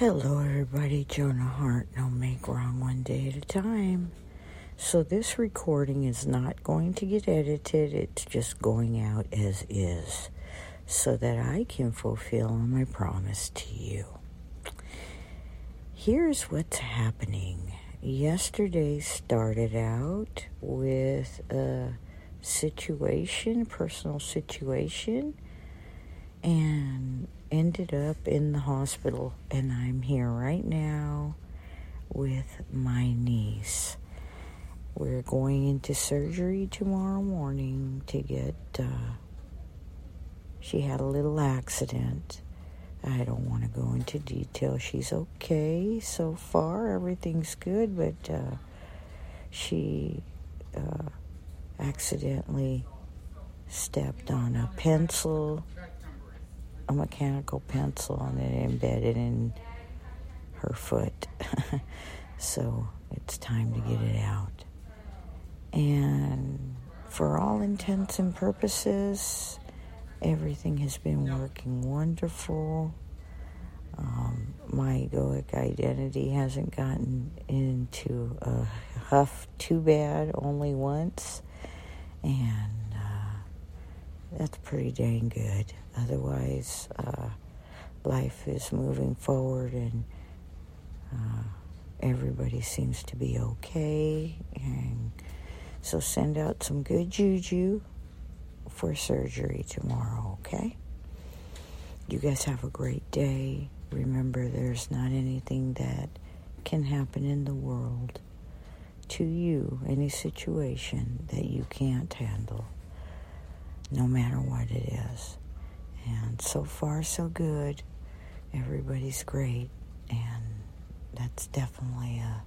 Hello, everybody. Jonah Hart. No make wrong one day at a time. So, this recording is not going to get edited, it's just going out as is so that I can fulfill my promise to you. Here's what's happening. Yesterday started out with a situation, personal situation, ended up in the hospital, and I'm here right now with my niece. We're going into surgery tomorrow morning to get. Uh, she had a little accident. I don't want to go into detail. She's okay so far. Everything's good, but uh, she uh, accidentally stepped on a pencil a mechanical pencil and it embedded in her foot. so it's time to get it out. And for all intents and purposes, everything has been working wonderful. Um, my egoic identity hasn't gotten into a huff too bad, only once. And that's pretty dang good. Otherwise, uh, life is moving forward and uh, everybody seems to be okay. And so send out some good juju for surgery tomorrow, okay? You guys have a great day. Remember, there's not anything that can happen in the world to you, any situation that you can't handle no matter what it is. And so far, so good. Everybody's great, and that's definitely a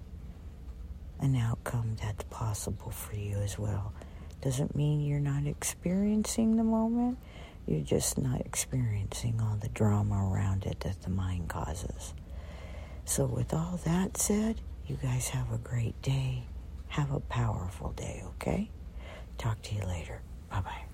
an outcome that's possible for you as well. Doesn't mean you're not experiencing the moment. You're just not experiencing all the drama around it that the mind causes. So, with all that said, you guys have a great day. Have a powerful day, okay? Talk to you later. Bye bye.